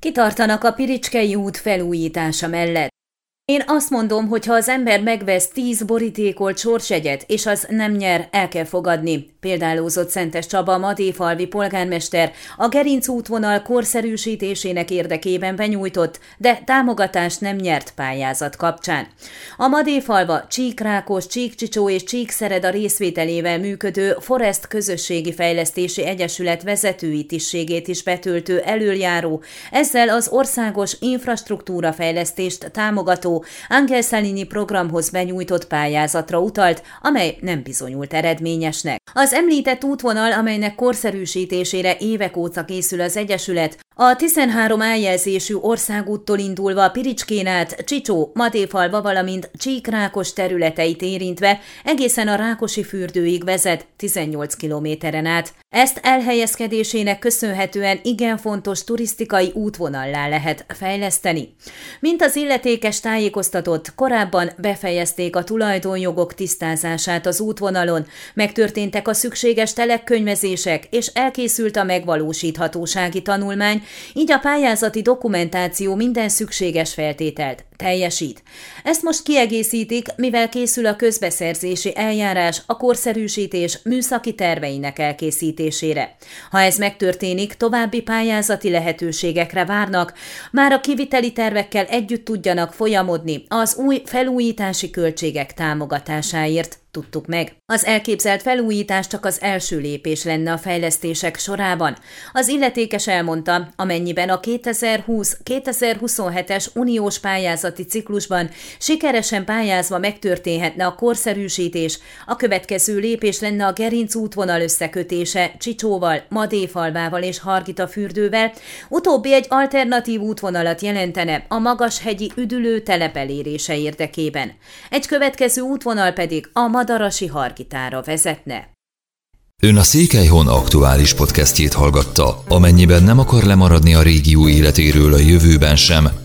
Kitartanak a Piricskei út felújítása mellett. Én azt mondom, hogy ha az ember megvesz tíz borítékolt sorsegyet, és az nem nyer, el kell fogadni. Példálózott Szentes Csaba, Madéfalvi polgármester a Gerinc útvonal korszerűsítésének érdekében benyújtott, de támogatást nem nyert pályázat kapcsán. A Madéfalva, Csíkrákos, Csíkcsicsó és Csíkszereda részvételével működő Forest Közösségi Fejlesztési Egyesület vezetői tisztségét is betöltő előjáró, ezzel az országos infrastruktúra fejlesztést támogató Angel Salini programhoz benyújtott pályázatra utalt, amely nem bizonyult eredményesnek. Az említett útvonal, amelynek korszerűsítésére évek óta készül az Egyesület, a 13 eljelzésű országúttól indulva Piricskén át Csicsó, Matéfalva, valamint Csíkrákos területeit érintve egészen a Rákosi fürdőig vezet 18 kilométeren át. Ezt elhelyezkedésének köszönhetően igen fontos turisztikai útvonallá lehet fejleszteni. Mint az illetékes tájékoztatott, korábban befejezték a tulajdonjogok tisztázását az útvonalon, megtörténtek a szükséges telekkönyvezések, és elkészült a megvalósíthatósági tanulmány, így a pályázati dokumentáció minden szükséges feltételt teljesít. Ezt most kiegészítik, mivel készül a közbeszerzési eljárás a korszerűsítés műszaki terveinek elkészítésére. Ha ez megtörténik, további pályázati lehetőségekre várnak, már a kiviteli tervekkel együtt tudjanak folyamodni az új felújítási költségek támogatásáért tudtuk meg. Az elképzelt felújítás csak az első lépés lenne a fejlesztések sorában. Az illetékes elmondta, amennyiben a 2020-2027-es uniós pályázati ciklusban sikeresen pályázva megtörténhetne a korszerűsítés, a következő lépés lenne a Gerinc útvonal összekötése Csicsóval, Madéfalvával és Hargita fürdővel, utóbbi egy alternatív útvonalat jelentene a magashegyi üdülő telepelérése érdekében. Egy következő útvonal pedig a Madarasi Hargitára vezetne. Ön a Székelyhon aktuális podcastjét hallgatta. Amennyiben nem akar lemaradni a régió életéről a jövőben sem,